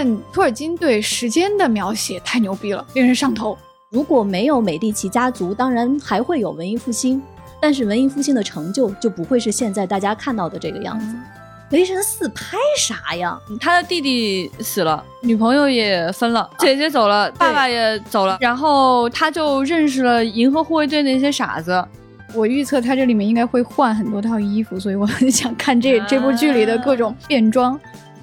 现托尔金对时间的描写太牛逼了，令人上头。如果没有美第奇家族，当然还会有文艺复兴，但是文艺复兴的成就就不会是现在大家看到的这个样子。雷神四拍啥呀？他的弟弟死了，女朋友也分了，姐姐走了，爸爸也走了，然后他就认识了银河护卫队那些傻子。我预测他这里面应该会换很多套衣服，所以我很想看这这部剧里的各种变装。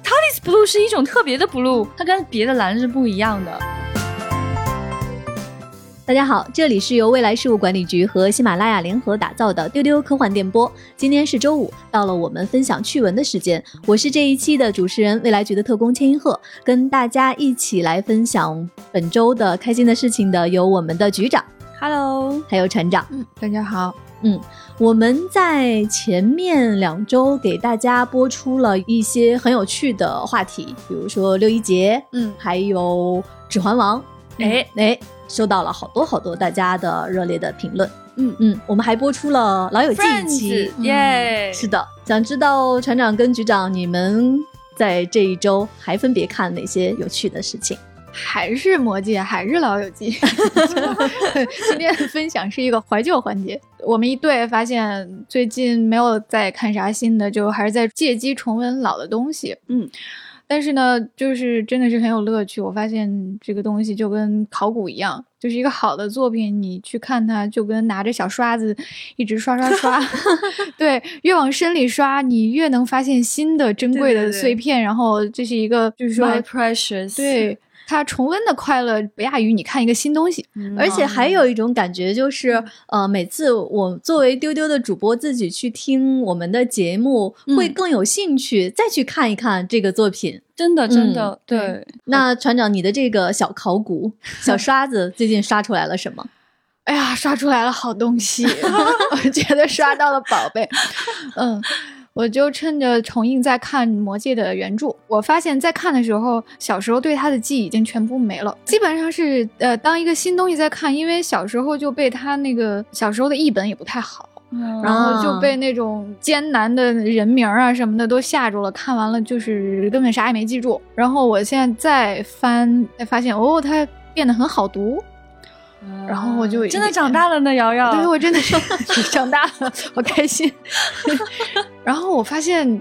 TARDIS Blue 是一种特别的 blue，它跟别的蓝是不一样的。大家好，这里是由未来事务管理局和喜马拉雅联合打造的丢丢科幻电波。今天是周五，到了我们分享趣闻的时间。我是这一期的主持人，未来局的特工千一鹤，跟大家一起来分享本周的开心的事情的有我们的局长，Hello，还有船长，嗯，大家好，嗯，我们在前面两周给大家播出了一些很有趣的话题，比如说六一节，嗯，还有指环王，哎。哎。收到了好多好多大家的热烈的评论，嗯。嗯，我们还播出了老友记一期，耶，是的，想知道船长跟局长你们在这一周还分别看哪些有趣的事情？还是魔戒，还是老友记？今天的分享是一个怀旧环节，我们一对发现最近没有在看啥新的，就还是在借机重温老的东西，嗯。但是呢，就是真的是很有乐趣。我发现这个东西就跟考古一样，就是一个好的作品，你去看它，就跟拿着小刷子一直刷刷刷。对，越往深里刷，你越能发现新的珍贵的碎片。然后这是一个，就是说，precious。对。它重温的快乐不亚于你看一个新东西，而且还有一种感觉就是，呃，每次我作为丢丢的主播自己去听我们的节目，会更有兴趣再去看一看这个作品。真的，真的，对。那船长，你的这个小考古小刷子最近刷出来了什么？哎呀，刷出来了好东西，我觉得刷到了宝贝。嗯。我就趁着重映在看《魔戒》的原著，我发现，在看的时候，小时候对他的记忆已经全部没了，基本上是呃，当一个新东西在看，因为小时候就被他那个小时候的译本也不太好，然后就被那种艰难的人名啊什么的都吓住了，看完了就是根本啥也没记住。然后我现在再翻，才发现哦，它变得很好读。然后我就真的长大了呢，瑶瑶。对，我真的是 长大了，好开心。然后我发现，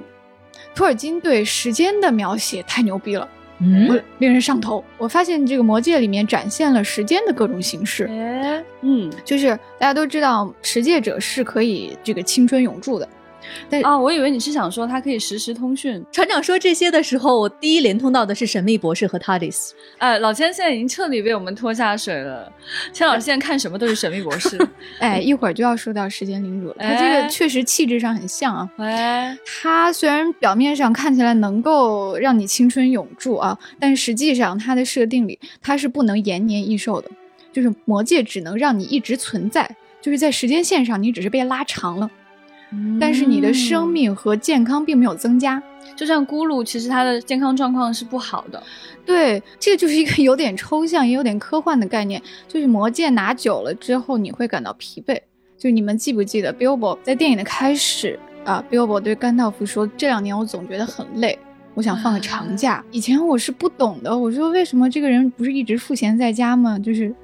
托尔金对时间的描写太牛逼了，嗯，令人上头。我发现这个魔戒里面展现了时间的各种形式。嗯，就是大家都知道，持戒者是可以这个青春永驻的。但啊，我以为你是想说它可以实时通讯。船长说这些的时候，我第一连通到的是神秘博士和 TARDIS。哎，老千现在已经彻底被我们拖下水了。千老师现在看什么都是神秘博士。哎，一会儿就要说到时间领主了。他这个确实气质上很像啊。哎，他虽然表面上看起来能够让你青春永驻啊，但实际上他的设定里，他是不能延年益寿的。就是魔戒只能让你一直存在，就是在时间线上你只是被拉长了。但是你的生命和健康并没有增加，就像咕噜，其实它的健康状况是不好的。对，这个就是一个有点抽象也有点科幻的概念。就是魔戒拿久了之后，你会感到疲惫。就你们记不记得 Bilbo 在电影的开始啊？Bilbo 对甘道夫说：“这两年我总觉得很累，我想放个长假。”以前我是不懂的，我说为什么这个人不是一直赋闲在家吗？就是。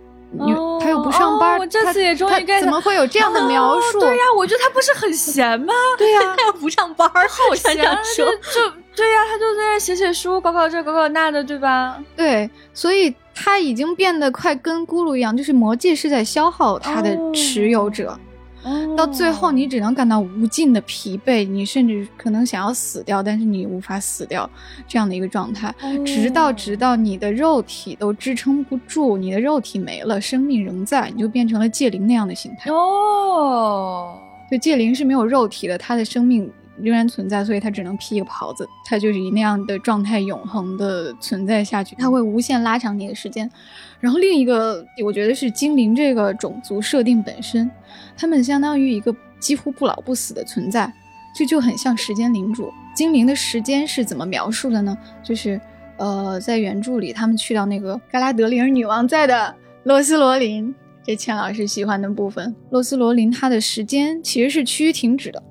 他又不上班，我这次也终于 get 怎么会有这样的描述？对呀，我觉得他不是很闲吗？对呀，他又不上班，好闲。就就对呀，他就在那写写书，搞搞这，搞搞那的，对吧？对，所以他已经变得快跟咕噜一样，就是魔戒是在消耗他的持有者。到最后，你只能感到无尽的疲惫，你甚至可能想要死掉，但是你无法死掉，这样的一个状态，直到直到你的肉体都支撑不住，你的肉体没了，生命仍在，你就变成了戒灵那样的形态。哦，就戒灵是没有肉体的，他的生命仍然存在，所以他只能披一个袍子，他就是以那样的状态永恒的存在下去，他会无限拉长你的时间。然后另一个，我觉得是精灵这个种族设定本身，他们相当于一个几乎不老不死的存在，这就很像时间领主。精灵的时间是怎么描述的呢？就是，呃，在原著里，他们去到那个嘎拉德里尔女王在的洛斯罗林，这钱老师喜欢的部分。洛斯罗林它的时间其实是趋于停止的，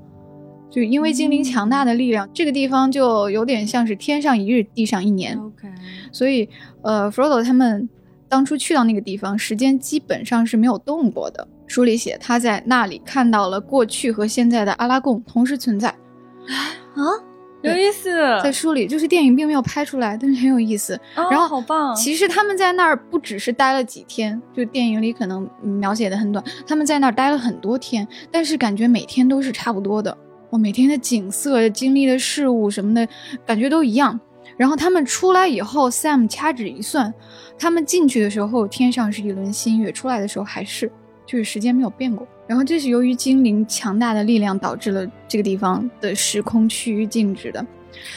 就因为精灵强大的力量，这个地方就有点像是天上一日，地上一年。OK。所以呃，Frodo 他们当初去到那个地方，时间基本上是没有动过的。书里写他在那里看到了过去和现在的阿拉贡同时存在。啊，有意思，在书里就是电影并没有拍出来，但是很有意思。哦然后好棒，其实他们在那儿不只是待了几天，就电影里可能嗯描写的很短，他们在那儿待了很多天，但是感觉每天都是差不多的。我每天的景色、经历的事物什么的，感觉都一样。然后他们出来以后，Sam 掐指一算，他们进去的时候天上是一轮新月，出来的时候还是，就是时间没有变过。然后这是由于精灵强大的力量导致了这个地方的时空趋于静止的。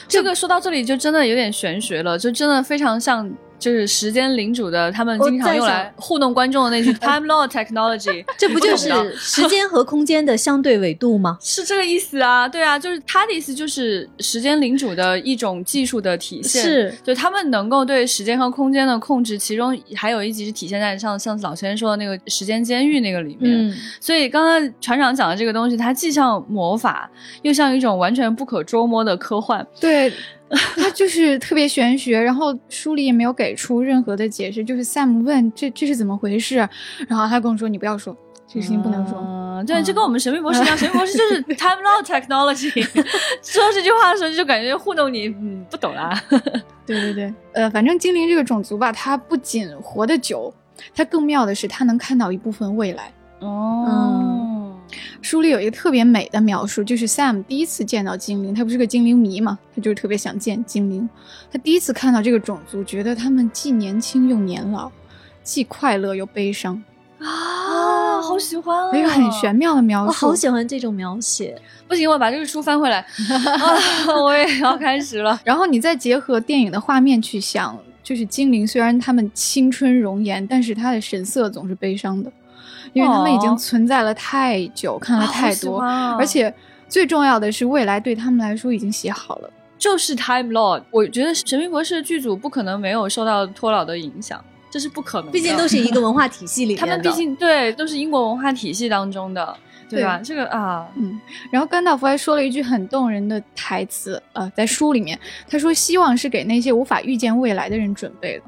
这个说到这里就真的有点玄学了，就真的非常像就是时间领主的他们经常用来糊弄观众的那句 time lord technology，这不就是时间和空间的相对纬度吗？是这个意思啊？对啊，就是他的意思就是时间领主的一种技术的体现，是就他们能够对时间和空间的控制，其中还有一集是体现在像上次老先生说的那个时间监狱那个里面。嗯，所以刚刚船长讲的这个东西，它既像魔法，又像一种完全不可捉摸的科幻。对，它就是特别玄学，然后书里也没有给出任何的解释，就是 Sam 问这这是怎么回事，然后他跟我说你不要说，这个事情不能说。嗯，对，这跟我们神秘博士一样，神秘博士就是 time lord technology。说这句话的时候，就感觉糊弄你，嗯，不懂啦。对对对，呃，反正精灵这个种族吧，它不仅活得久，它更妙的是它能看到一部分未来。哦，书里有一个特别美的描述，就是 Sam 第一次见到精灵，他不是个精灵迷嘛，他就是特别想见精灵。他第一次看到这个种族，觉得他们既年轻又年老，既快乐又悲伤，啊，好喜欢啊！一个很玄妙的描述。我好喜欢这种描写。不行，我把这个书翻回来，啊，我也要开始了。然后你再结合电影的画面去想，就是精灵虽然他们青春容颜，但是他的神色总是悲伤的，因为他们已经哦存在了太久，看了太多，啊而且最重要的是未来对他们来说已经写好了。就是 Time Lord，我觉得《神秘博士》剧组不可能没有受到托老的影响，这是不可能的。毕竟都是一个文化体系里面的。他们毕竟对都是英国文化体系当中的，对吧？这个啊，嗯，然后甘道夫还说了一句很动人的台词，呃，在书里面他说希望是给那些无法预见未来的人准备的。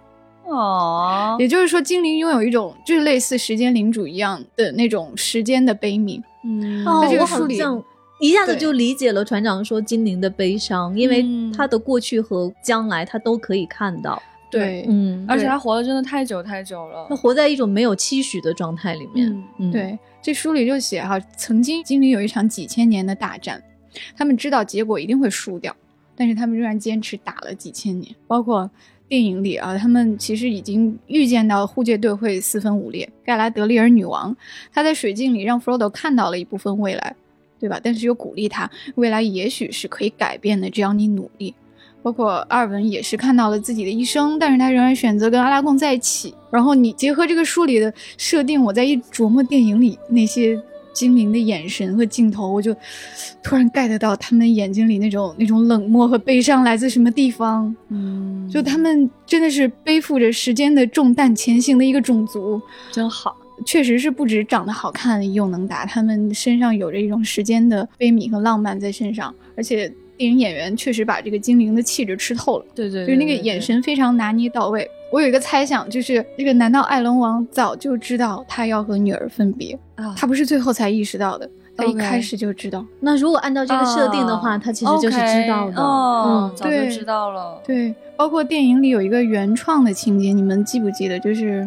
哦，也就是说，精灵拥有一种就是类似时间领主一样的那种时间的悲悯。嗯哦，在这个我好书里像一下子就理解了船长说精灵的悲伤，因为嗯他的过去和将来他都可以看到。对嗯，而且他活了真的太久太久了他。活在一种没有期许的状态里面。嗯嗯，对，这书里就写哈，曾经精灵有一场几千年的大战，他们知道结果一定会输掉，但是他们仍然坚持打了几千年。包括电影里啊，他们其实已经预见到护戒队会四分五裂。盖拉德利尔女王，她在水镜里让 Frodo 看到了一部分未来，对吧？但是又鼓励他，未来也许是可以改变的，只要你努力。包括阿尔文也是看到了自己的一生，但是他仍然选择跟阿拉贡在一起。然后你结合这个书里的设定，我在一琢磨电影里那些精灵的眼神和镜头，我就突然 get 到他们眼睛里那种那种冷漠和悲伤来自什么地方。嗯，就他们真的是背负着时间的重担前行的一个种族，真好。确实是不止长得好看又能打，他们身上有着一种时间的悲悯和浪漫在身上，而且电影演员确实把这个精灵的气质吃透了。对对，就是那个眼神非常拿捏到位。我有一个猜想，就是这个难道艾伦王早就知道他要和女儿分别？啊，他不是最后才意识到的，他一开始就知道。那如果按照这个设定的话，啊他其实就是知道的。嗯，早就对知道了。对，包括电影里有一个原创的情节，你们记不记得？就是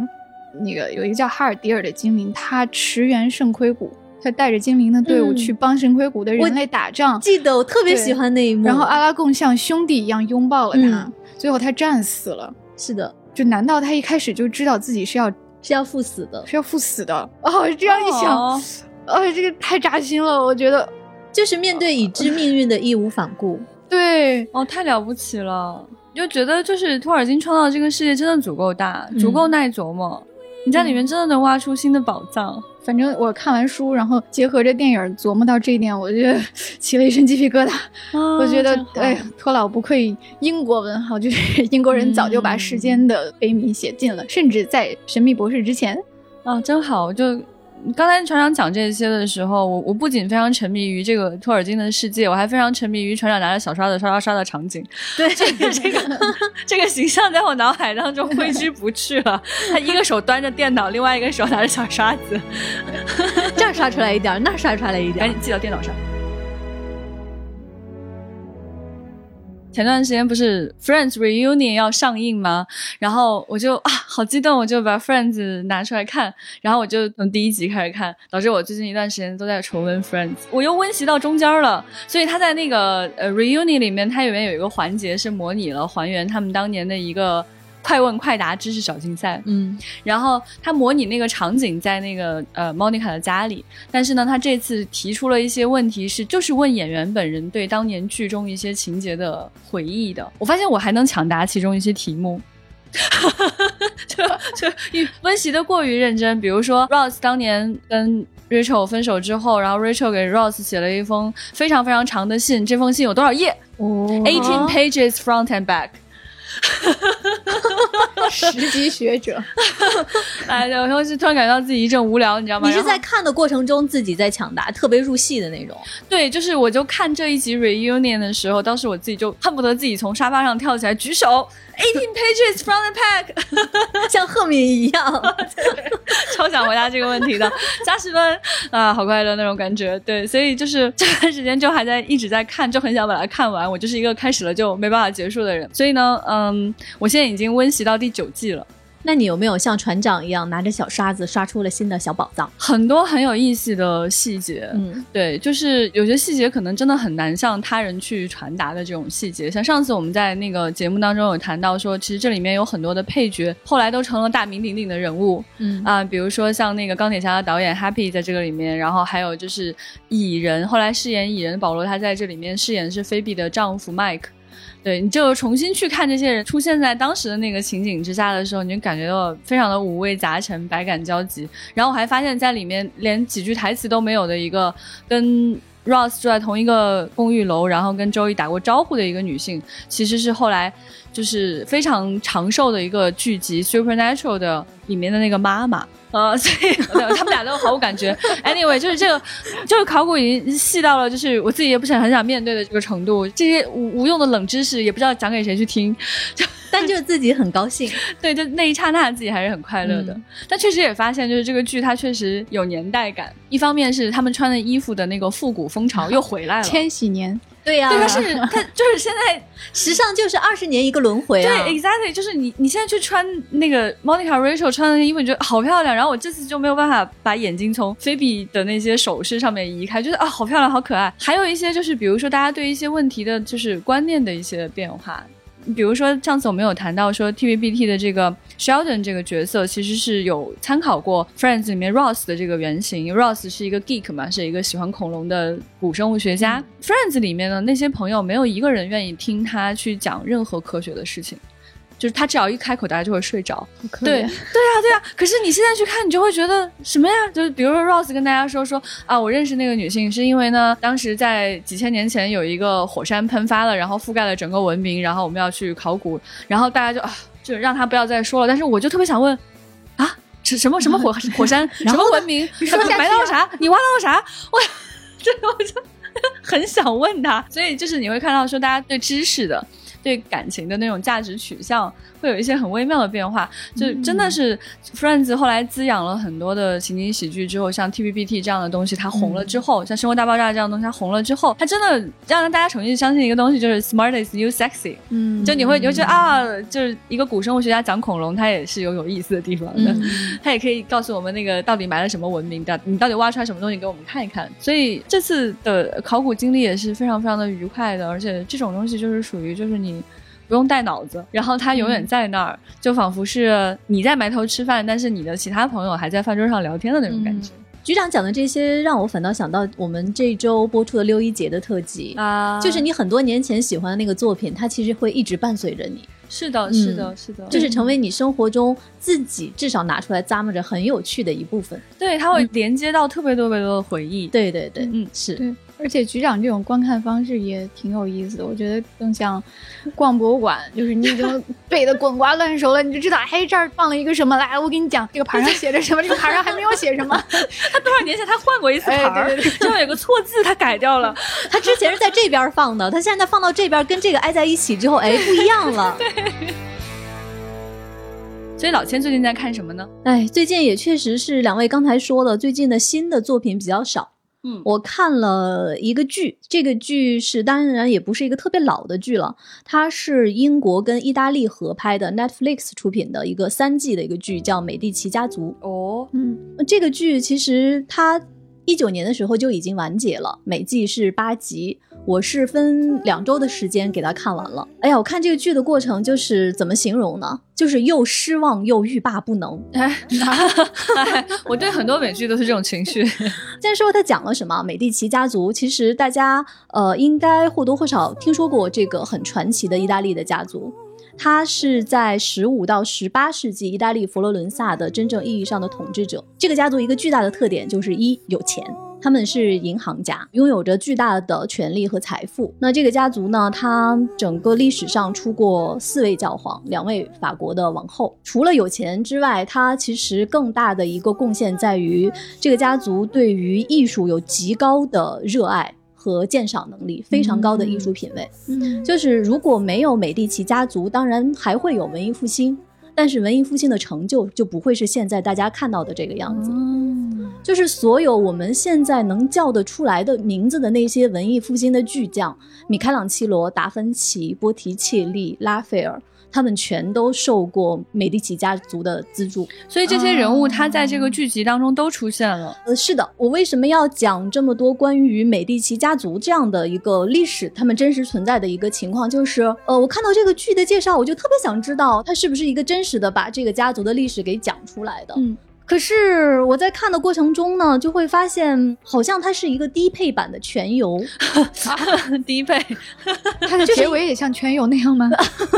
那个有一个叫哈尔迪尔的精灵，他驰援圣盔谷，他带着精灵的队伍嗯去帮圣盔谷的人类打仗。记得我特别喜欢那一幕。然后阿拉贡像兄弟一样拥抱了他，嗯最后他战死了。是的，就难道他一开始就知道自己是要是要赴死的，是要赴死的？哦，这样一想，哦哎，这个太扎心了，我觉得。就是面对已知命运的义无反顾。对，哦，太了不起了！就觉得就是托尔金创造这个世界真的足够大，足够耐琢磨。你在里面真的能挖出新的宝藏。反正我看完书，然后结合着电影琢磨到这一点，我觉得 起了一身鸡皮疙瘩。啊我觉得哎，托老不愧英国文豪，就是 英国人早就把时间的悲悯写尽了，甚至在《神秘博士》之前。啊，真好！就刚才船长讲这些的时候，我我不仅非常沉迷于这个托尔金的世界，我还非常沉迷于船长拿着小刷子刷刷刷的场景。对，这个这个这个形象在我脑海当中挥之不去了。他一个手端着电脑，另外一个手拿着小刷子，这儿刷出来一点，那儿刷出来一点，赶紧记到电脑上。前段时间不是 Friends Reunion 要上映吗？然后我就啊，好激动，我就把 Friends 拿出来看，然后我就从第一集开始看，导致我最近一段时间都在重温 Friends，我又温习到中间了。所以他在那个呃 Reunion 里面，它里面有一个环节是模拟了还原他们当年的一个。快问快答知识小竞赛，嗯，然后他模拟那个场景在那个呃 Monica 的家里，但是呢，他这次提出了一些问题，是就是问演员本人对当年剧中一些情节的回忆的。我发现我还能抢答其中一些题目，哈哈就就温习的过于认真。比如说 Ross 当年跟 Rachel 分手之后，然后 Rachel 给 Ross 写了一封非常非常长的信，这封信有多少页？哦，eighteen pages front and back。呵呵呵呵呵呵十级学者，哎，有时候是突然感觉到自己一阵无聊，你知道吗？你是在看的过程中自己在抢答，特别入戏的那种。对，就是我就看这一集 reunion 的时候，当时我自己就恨不得自己从沙发上跳起来举手，eighteen pages from the pack，像赫敏一样，超想回答这个问题的，加十分啊，好快乐那种感觉。对，所以就是这段时间就还在一直在看，就很想把它看完。我就是一个开始了就没办法结束的人，所以呢，嗯，我现在已经温习到第九季了。那你有没有像船长一样拿着小刷子刷出了新的小宝藏？很多很有意思的细节，嗯，对，就是有些细节可能真的很难向他人去传达的这种细节。像上次我们在那个节目当中有谈到说，其实这里面有很多的配角后来都成了大名鼎鼎的人物，嗯啊，比如说像那个钢铁侠的导演 Happy 在这个里面，然后还有就是蚁人，后来饰演蚁人的保罗，他在这里面饰演的是菲比的丈夫 Mike。对，你就重新去看这些人出现在当时的那个情景之下的时候，你就感觉到非常的五味杂陈、百感交集。然后我还发现，在里面连几句台词都没有的一个跟 Ross 住在同一个公寓楼，然后跟周易打过招呼的一个女性，其实是后来就是非常长寿的一个剧集《Supernatural》的里面的那个妈妈。呃，所以他们俩都毫无感觉。Anyway，就是这个，就是考古已经细到了，就是我自己也不是很想面对的这个程度。这些无无用的冷知识也不知道讲给谁去听，就 但就自己很高兴。对，就那一刹那自己还是很快乐的。嗯但确实也发现，就是这个剧它确实有年代感。一方面是他们穿的衣服的那个复古风潮又回来了。千禧年，对呀、对，它是它就是现在时尚就是二十年一个轮回啊。对，exactly，就是你你现在去穿那个 Monica Rachel 穿的那衣服，你觉得好漂亮。然后我这次就没有办法把眼睛从菲比的那些首饰上面移开，觉得啊好漂亮，好可爱。还有一些就是比如说大家对一些问题的就是观念的一些变化。比如说，上次我们有谈到说，TVBT 的这个 Sheldon 这个角色其实是有参考过 Friends 里面 Ross 的这个原型。因为 Ross 是一个 geek 嘛，是一个喜欢恐龙的古生物学家。Friends 里面的那些朋友，没有一个人愿意听他去讲任何科学的事情。就是他只要一开口，大家就会睡着。对，对啊，对啊。可是你现在去看，你就会觉得什么呀？就是比如说 Rose 跟大家说说啊，我认识那个女性是因为呢，当时在几千年前有一个火山喷发了，然后覆盖了整个文明，然后我们要去考古，然后大家就啊，就让他不要再说了。但是我就特别想问啊，是什么什么火火山，什么文明？说下去啊埋到了啥？你挖到了啥？我 这个我就 很想问他。所以就是你会看到说，大家对知识的。对感情的那种价值取向会有一些很微妙的变化，就真的是 Friends 后来滋养了很多的情景喜剧之后，像 TVBT 这样的东西它红了之后，像《生活大爆炸》这样的东西它红了之后，它真的让大家重新相信一个东西，就是 Smart is you sexy。嗯，就你会你会觉得啊，就是一个古生物学家讲恐龙，它也是有有意思的地方的，嗯 它也可以告诉我们那个到底埋了什么文明的，你到底挖出来什么东西给我们看一看。所以这次的考古经历也是非常非常的愉快的，而且这种东西就是属于就是你。不用带脑子，然后他永远在那儿，就仿佛是你在埋头吃饭，但是你的其他朋友还在饭桌上聊天的那种感觉。局长讲的这些，让我反倒想到我们这周播出的六一节的特辑，啊就是你很多年前喜欢的那个作品，它其实会一直伴随着你，是的，是的，是的，就是成为你生活中自己至少拿出来咂摸着很有趣的一部分。对，它会连接到特别特别多的回忆。对对对，嗯是。对而且局长这种观看方式也挺有意思的，我觉得更像逛博物馆，就是你已经 背得滚瓜烂熟了，你就知道，哎，这儿放了一个什么，来，我给你讲，这个牌上写着什么，这个牌上还没有写什么。他多少年前他换过一次牌儿，哎对对对上面有个错字，他改掉了。他之前是在这边放的，他现在放到这边跟这个挨在一起之后，哎，不一样了。所以老千最近在看什么呢？哎，最近也确实是两位刚才说了，最近的新的作品比较少。嗯我看了一个剧，这个剧是当然也不是一个特别老的剧了，它是英国跟意大利合拍的 Netflix 出品的一个三季的一个剧，叫《美第奇家族》。哦，嗯，这个剧其实它一九年的时候就已经完结了，每季是八集。我是分两周的时间给他看完了。哎呀，我看这个剧的过程就是怎么形容呢？就是又失望又欲罢不能。哎，哎我对很多美剧都是这种情绪。先说它讲了什么？美第奇家族，其实大家呃应该或多或少听说过这个很传奇的意大利的家族。他是在十五到十八世纪意大利佛罗伦萨的真正意义上的统治者。这个家族一个巨大的特点就是一有钱，他们是银行家，拥有着巨大的权力和财富。那这个家族呢，它整个历史上出过四位教皇，两位法国的王后。除了有钱之外，它其实更大的一个贡献在于这个家族对于艺术有极高的热爱。和鉴赏能力非常高的艺术品味，嗯就是如果没有美第奇家族，当然还会有文艺复兴，但是文艺复兴的成就就不会是现在大家看到的这个样子。嗯，就是所有我们现在能叫得出来的名字的那些文艺复兴的巨匠，米开朗基罗、达芬奇、波提切利、拉斐尔，他们全都受过美第奇家族的资助。所以这些人物他在这个剧集当中都出现了。呃，是的，我为什么要讲这么多关于美第奇家族这样的一个历史，他们真实存在的一个情况？就是，呃，我看到这个剧的介绍，我就特别想知道，它是不是一个真实的把这个家族的历史给讲出来的。嗯，可是我在看的过程中呢，就会发现，好像它是一个低配版的全游。低配，它的结尾也像全游那样吗？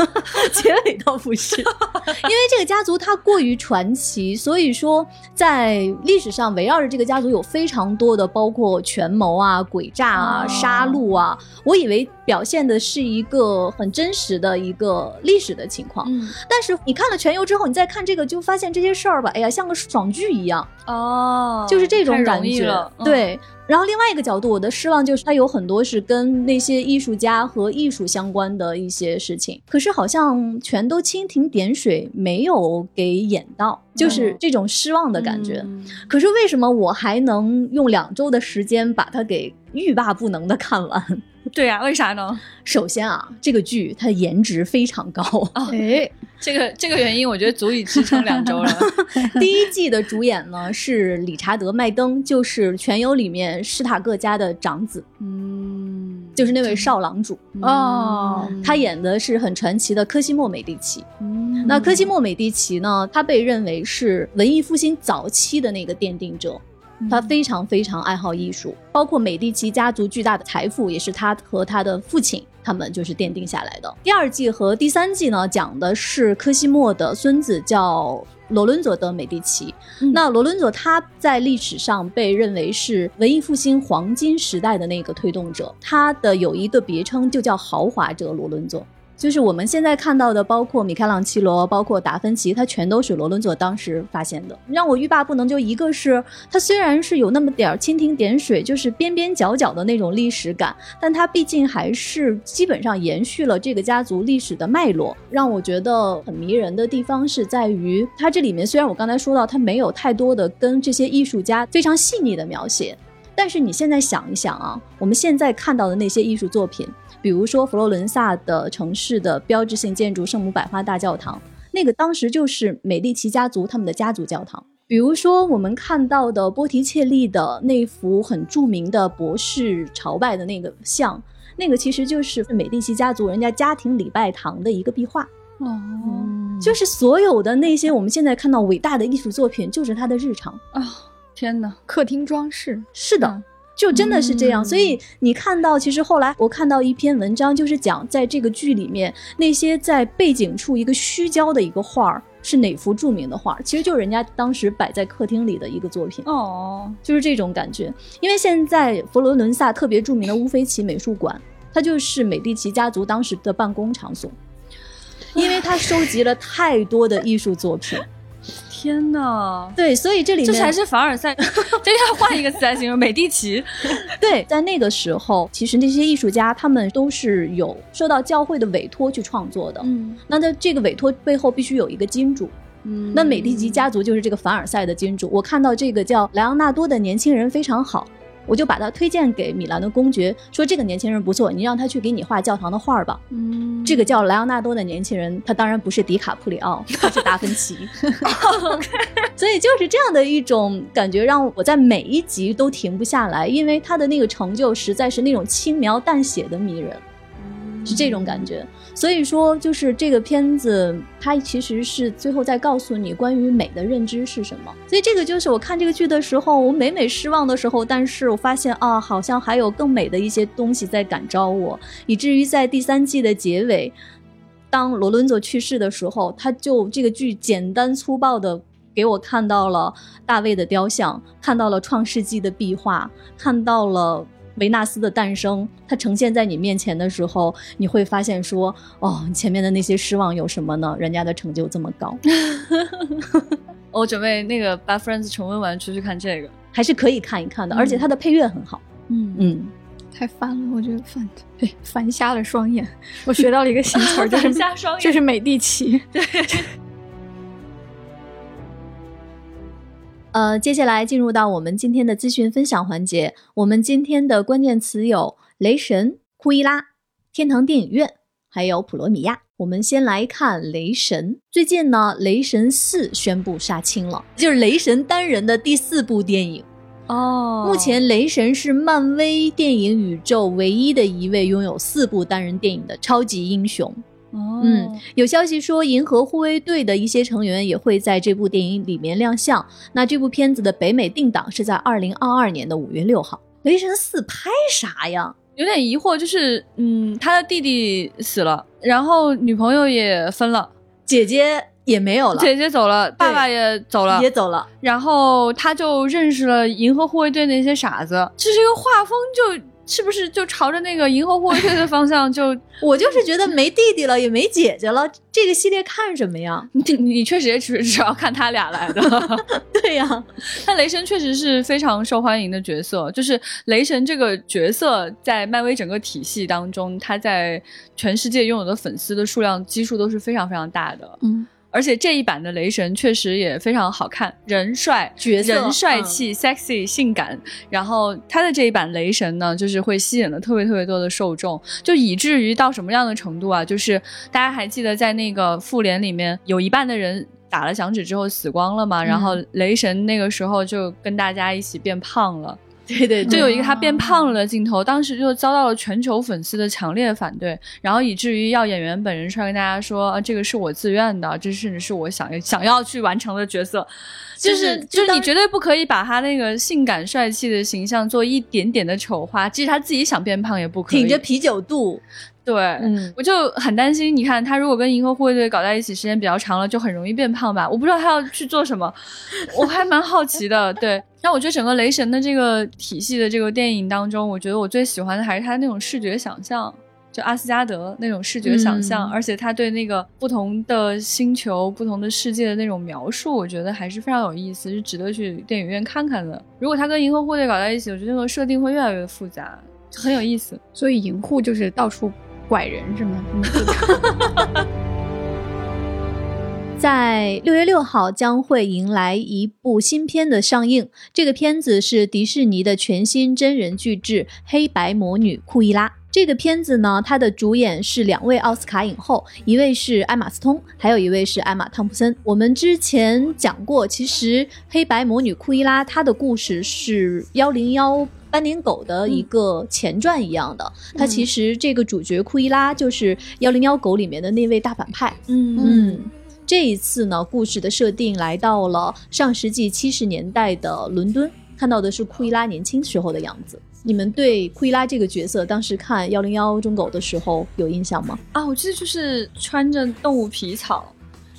结尾倒不是，因为这个家族它过于传奇，所以说在历史上围绕着这个家族有非常多的，包括权谋啊、诡诈啊、哦杀戮啊。我以为表现的是一个很真实的一个历史的情况，嗯，但是你看了全游之后，你再看这个，就发现这些事儿吧，哎呀，像个爽剧一样。哦，就是这种感觉对。然后另外一个角度，我的失望就是它有很多是跟那些艺术家和艺术相关的一些事情，可是好像全都蜻蜓点水，没有给演到，就是这种失望的感觉。嗯可是为什么我还能用两周的时间把它给欲罢不能的看完？对呀、为啥呢？首先啊，这个剧它颜值非常高，哎，这个这个原因，我觉得足以支撑两周了。第一季的主演呢是理查德·麦登，就是《全游》里面史塔克家的长子，嗯，就是那位少郎主。哦他演的是很传奇的科西莫·美第奇。嗯那科西莫·美第奇呢，他被认为是文艺复兴早期的那个奠定者。他非常非常爱好艺术，包括美第奇家族巨大的财富也是他和他的父亲他们就是奠定下来的。第二季和第三季呢，讲的是科西莫的孙子叫罗伦佐德美第奇。嗯那罗伦佐他在历史上被认为是文艺复兴黄金时代的那个推动者，他的有一个别称就叫豪华者罗伦佐。就是我们现在看到的，包括米开朗基罗，包括达芬奇，它全都是罗伦佐当时发现的。让我欲罢不能，就一个是它虽然是有那么点儿蜻蜓点水，就是边边角角的那种历史感，但它毕竟还是基本上延续了这个家族历史的脉络。让我觉得很迷人的地方是在于，它这里面虽然我刚才说到它没有太多的跟这些艺术家非常细腻的描写，但是你现在想一想啊，我们现在看到的那些艺术作品。比如说佛罗伦萨的城市的标志性建筑圣母百花大教堂，那个当时就是美第奇家族他们的家族教堂。比如说我们看到的波提切利的那幅很著名的博士朝拜的那个像，那个其实就是美第奇家族人家家庭礼拜堂的一个壁画。哦，就是所有的那些我们现在看到伟大的艺术作品，就是他的日常。啊、天哪！客厅装饰，是的，嗯就真的是这样。嗯所以你看到，其实后来我看到一篇文章，就是讲在这个剧里面那些在背景处一个虚焦的一个画儿，是哪幅著名的画，其实就是人家当时摆在客厅里的一个作品，哦，就是这种感觉。因为现在佛罗伦萨特别著名的乌菲齐美术馆，它就是美第奇家族当时的办公场所，因为它收集了太多的艺术作品。天哪！对，所以这里面这才是凡尔赛，这要换一个词来形容美第奇。对，在那个时候，其实那些艺术家他们都是有受到教会的委托去创作的。嗯那在这个委托背后必须有一个金主，嗯那美第奇家族就是这个凡尔赛的金主。我看到这个叫莱昂纳多的年轻人非常好，我就把他推荐给米兰的公爵，说这个年轻人不错，你让他去给你画教堂的画儿吧。嗯这个叫莱昂纳多的年轻人，他当然不是迪卡普里奥，他是达芬奇。所以就是这样的一种感觉，让我在每一集都停不下来，因为他的那个成就实在是那种轻描淡写的迷人。是这种感觉。所以说，就是这个片子，它其实是最后在告诉你关于美的认知是什么。所以这个就是我看这个剧的时候，我每每失望的时候，但是我发现啊，好像还有更美的一些东西在感召我，以至于在第三季的结尾，当罗伦佐去世的时候，他就这个剧简单粗暴的。给我看到了大卫的雕像，看到了创世纪的壁画，看到了维纳斯的诞生，它呈现在你面前的时候，你会发现说，哦，前面的那些失望有什么呢？人家的成就这么高，我准备那个把 Friends 重温完出去看这个。还是可以看一看的。而且它的配乐很好，嗯嗯，太烦了，我觉得烦，对，烦瞎了双眼。我学到了一个新词儿，就是瞎双眼就是美第奇。呃，接下来进入到我们今天的资讯分享环节。我们今天的关键词有雷神、库伊拉、天堂电影院，还有普罗米亚。我们先来看雷神。最近呢，雷神四宣布杀青了，就是雷神单人的第四部电影。哦目前，雷神是漫威电影宇宙唯一的一位拥有四部单人电影的超级英雄。哦嗯，有消息说，银河护卫队的一些成员也会在这部电影里面亮相。那这部片子的北美定档是在二零二二年的五月六号。雷神四拍啥呀？有点疑惑，就是嗯，他的弟弟死了，然后女朋友也分了，姐姐也没有了，姐姐走了，爸爸也走了，也走了。然后他就认识了银河护卫队那些傻子，这是一个画风就是不是就朝着那个银河护卫队的方向就 我就是觉得没弟弟了，也没姐姐了，这个系列看什么呀？你你确实也只只要看他俩来的。对呀、但雷神确实是非常受欢迎的角色，就是雷神这个角色在漫威整个体系当中，他在全世界拥有的粉丝的数量基数都是非常非常大的。嗯，而且这一版的雷神确实也非常好看，人帅，角色人帅气、sexy、性感。然后他的这一版雷神呢，就是会吸引了特别特别多的受众，就以至于到什么样的程度啊？就是大家还记得在那个复联里面，有一半的人。打了响指之后死光了嘛，然后雷神那个时候就跟大家一起变胖了，对对对，就有一个他变胖了的镜头，当时就遭到了全球粉丝的强烈反对，然后以至于要演员本人出来跟大家说，啊，这个是我自愿的，这甚至是我想要想要去完成的角色，就是就是你绝对不可以把他那个性感帅气的形象做一点点的丑化，即使他自己想变胖也不可以。挺着啤酒肚，对，嗯，我就很担心，你看他如果跟银河护卫队搞在一起时间比较长了，就很容易变胖吧？我不知道他要去做什么，我还蛮好奇的。对，那我觉得整个雷神的这个体系的这个电影当中，我觉得我最喜欢的还是他那种视觉想象。就阿斯加德那种视觉想象，嗯而且他对那个不同的星球、不同的世界的那种描述，我觉得还是非常有意思，是值得去电影院看看的。如果他跟银河护卫队搞在一起，我觉得那个设定会越来越复杂，就很有意思。所以银护就是到处拐人是吗？嗯 在六月六号将会迎来一部新片的上映，这个片子是迪士尼的全新真人巨制《黑白魔女库伊拉》。这个片子呢，它的主演是两位奥斯卡影后，一位是艾玛斯通，还有一位是艾玛汤普森。我们之前讲过，其实《黑白魔女库伊拉》它的故事是幺零幺斑点狗的一个前传一样的。它其实这个主角库伊拉就是幺零幺狗里面的那位大反派。嗯嗯，这一次呢，故事的设定来到了上世纪七十年代的伦敦，看到的是库伊拉年轻时候的样子。你们对库伊拉这个角色，当时看幺零幺中狗的时候有印象吗？啊，我记得就是穿着动物皮草，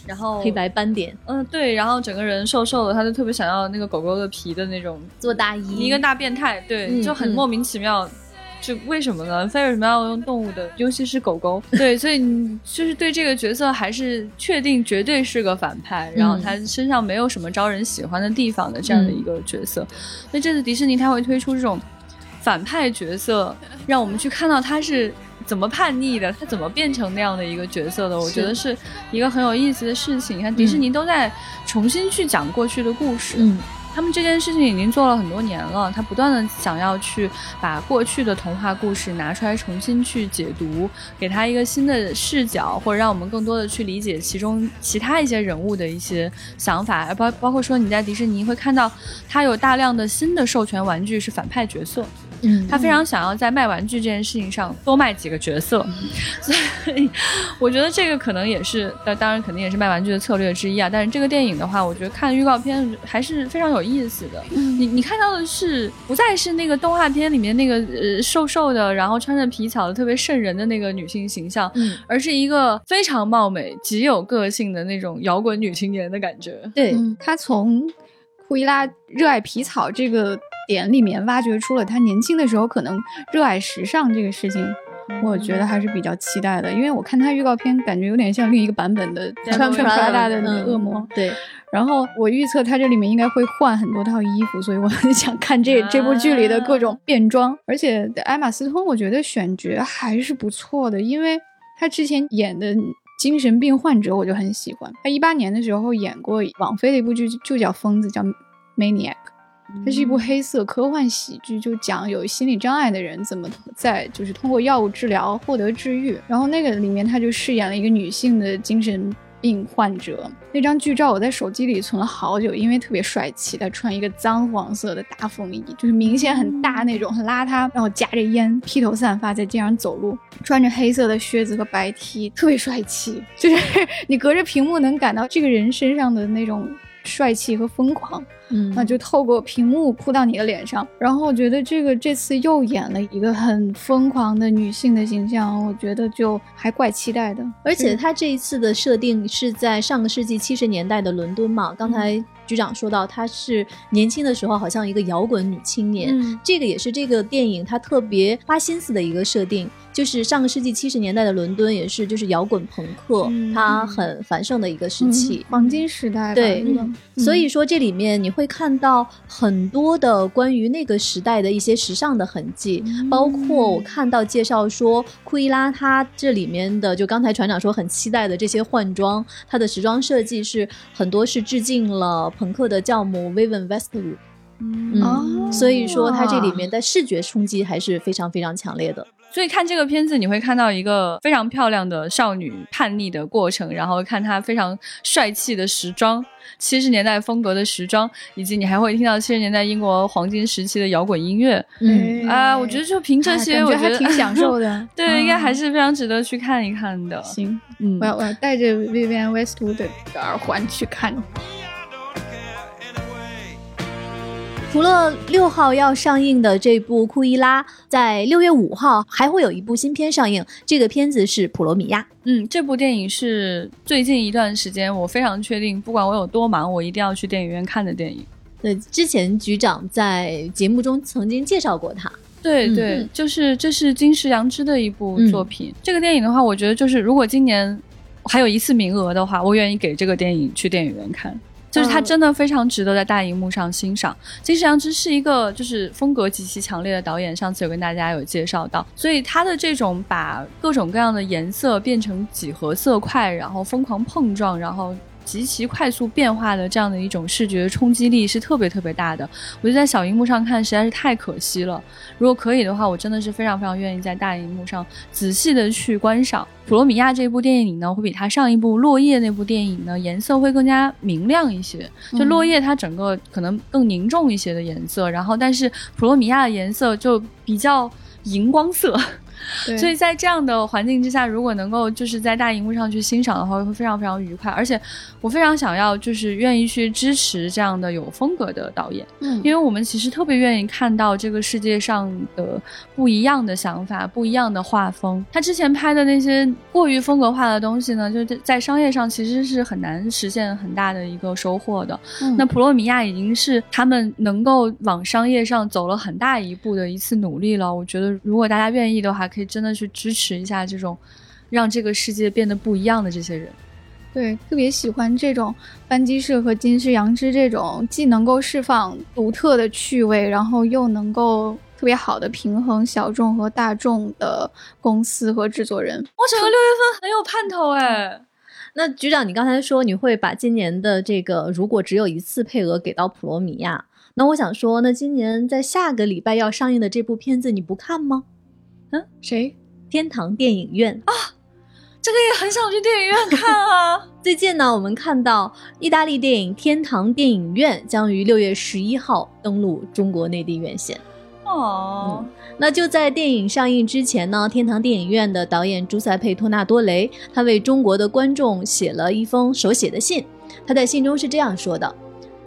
然后黑白斑点，嗯对，然后整个人瘦瘦的，他就特别想要那个狗狗的皮的那种，做大衣，一个大变态，对，就很莫名其妙。就为什么呢？非为什么要用动物的，尤其是狗狗？对，所以你就是对这个角色还是确定绝对是个反派，然后他身上没有什么招人喜欢的地方的这样的一个角色。所以这次迪士尼他会推出这种反派角色，让我们去看到他是怎么叛逆的，他怎么变成那样的一个角色的。我觉得是一个很有意思的事情。你看迪士尼都在重新去讲过去的故事，嗯他们这件事情已经做了很多年了，他不断的想要去把过去的童话故事拿出来重新去解读，给他一个新的视角，或者让我们更多的去理解其中其他一些人物的一些想法，包包括说你在迪士尼会看到，他有大量的新的授权玩具是反派角色，嗯他非常想要在卖玩具这件事情上多卖几个角色，所以我觉得这个可能也是，当当然肯定也是卖玩具的策略之一啊。但是这个电影的话，我觉得看预告片还是非常有意思的。嗯你你看到的是不再是那个动画片里面那个呃瘦瘦的，然后穿着皮草的特别瘆人的那个女性形象，嗯，而是一个非常貌美、极有个性的那种摇滚女青年的感觉。对，嗯，从库伊拉热爱皮草这个点里面挖掘出了他年轻的时候可能热爱时尚这个事情。我觉得还是比较期待的，因为我看他预告片，感觉有点像另一个版本的穿穿 Prada 的那个恶魔。嗯对，然后我预测他这里面应该会换很多套衣服，所以我很想看这这部剧里的各种变装。而且艾玛斯通，我觉得选角还是不错的，因为他之前演的精神病患者我就很喜欢。他一八年的时候演过网飞的一部剧，就叫《疯子》，叫《Maniac》。它是一部黑色科幻喜剧，就讲有心理障碍的人怎么在就是通过药物治疗获得治愈。然后那个里面他就饰演了一个女性的精神病患者。那张剧照我在手机里存了好久，因为特别帅气。他穿一个脏黄色的大风衣，就是明显很大那种，很邋遢，然后夹着烟，披头散发在街上走路，穿着黑色的靴子和白 T，特别帅气。就是 你隔着屏幕能感到这个人身上的那种帅气和疯狂。嗯，那就透过屏幕扑到你的脸上，然后我觉得这个这次又演了一个很疯狂的女性的形象，我觉得就还怪期待的。而且她这一次的设定是在上个世纪七十年代的伦敦嘛，刚才局长说到她是年轻的时候好像一个摇滚女青年，嗯这个也是这个电影她特别花心思的一个设定，就是上个世纪七十年代的伦敦也是就是摇滚朋克，嗯它很繁盛的一个时期。嗯黄金时代，对这个所以说，这里面你会看到很多的关于那个时代的一些时尚的痕迹，嗯包括我看到介绍说，库伊拉他这里面的，就刚才船长说很期待的这些换装，它的时装设计是很多是致敬了朋克的教母 Vivienne Westwood，嗯，哦所以说它这里面的视觉冲击还是非常非常强烈的。所以看这个片子，你会看到一个非常漂亮的少女叛逆的过程，然后看她非常帅气的时装，七十年代风格的时装，以及你还会听到七十年代英国黄金时期的摇滚音乐。嗯，啊、我觉得就凭这些，我觉得。还挺享受的 对，应该还嗯是非常值得去看一看的。行，嗯我要我要带着 Vivienne Westwood 的耳环去看。除了六号要上映的这部《库伊拉》，在六月五号还会有一部新片上映，这个片子是《普罗米亚》。嗯，这部电影是最近一段时间我非常确定，不管我有多忙，我一定要去电影院看的电影。对，之前局长在节目中曾经介绍过它。嗯对对，嗯就是这是金石良知的一部作品。这个电影的话，我觉得就是如果今年还有一次名额的话，我愿意给这个电影去电影院看。就是它嗯真的非常值得在大荧幕上欣赏。金石良之是一个就是风格极其强烈的导演，上次有跟大家有介绍到，所以他的这种把各种各样的颜色变成几何色块，然后疯狂碰撞，然后。极其快速变化的这样的一种视觉冲击力是特别特别大的，我觉得在小荧幕上看实在是太可惜了。如果可以的话，我真的是非常非常愿意在大荧幕上仔细的去观赏《普罗米亚》这部电影呢，会比它上一部《落叶》那部电影呢颜色会更加明亮一些。就《落叶》它整个可能更凝重一些的颜色，然后但是《普罗米亚》的颜色就比较荧光色，所以在这样的环境之下，如果能够就是在大荧幕上去欣赏的话，会非常非常愉快。而且我非常想要就是愿意去支持这样的有风格的导演，嗯因为我们其实特别愿意看到这个世界上的不一样的想法、不一样的画风。他之前拍的那些过于风格化的东西呢，就是在商业上其实是很难实现很大的一个收获的。嗯那普罗米亚已经是他们能够往商业上走了很大一步的一次努力了。我觉得，如果大家愿意的话，可以真的去支持一下这种让这个世界变得不一样的这些人。对，特别喜欢这种班基社和金世杨之这种既能够释放独特的趣味，然后又能够特别好的平衡小众和大众的公司和制作人。我整个六月份很有盼头哎。那局长，你刚才说你会把今年的这个如果只有一次配额给到普罗米亚，那我想说，那今年在下个礼拜要上映的这部片子你不看吗？谁？天堂电影院啊，这个也很想去电影院看啊。最近呢，我们看到意大利电影《天堂电影院》将于六月十一号登陆中国内地院线。哦，那就在电影上映之前呢，天堂电影院的导演朱塞佩·托纳多雷，他为中国的观众写了一封手写的信。他在信中是这样说的：“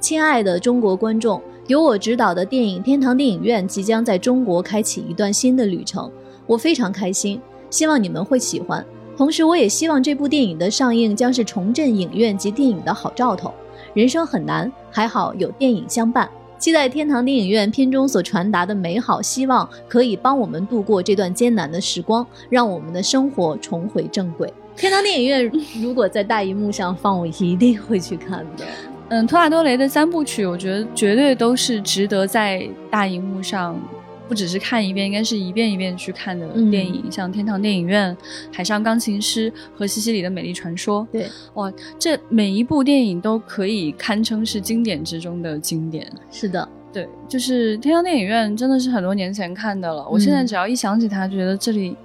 亲爱的中国观众，由我执导的电影《天堂电影院》即将在中国开启一段新的旅程，我非常开心，希望你们会喜欢。同时，我也希望这部电影的上映将是重振影院及电影的好兆头。人生很难，还好有电影相伴。”期待天堂电影院片中所传达的美好，希望可以帮我们度过这段艰难的时光，让我们的生活重回正轨。天堂电影院 如果在大荧幕上放，我一定会去看的。嗯，托纳多雷的三部曲，我觉得绝对都是值得在大荧幕上，不只是看一遍，应该是一遍一遍去看的嗯电影，像《天堂电影院》《海上钢琴师》和《西西里的美丽传说》。对，哇，这每一部电影都可以堪称是经典之中的经典。是的，对，就是天堂电影院真的是很多年前看的了，我现在嗯只要一想起它，觉得这里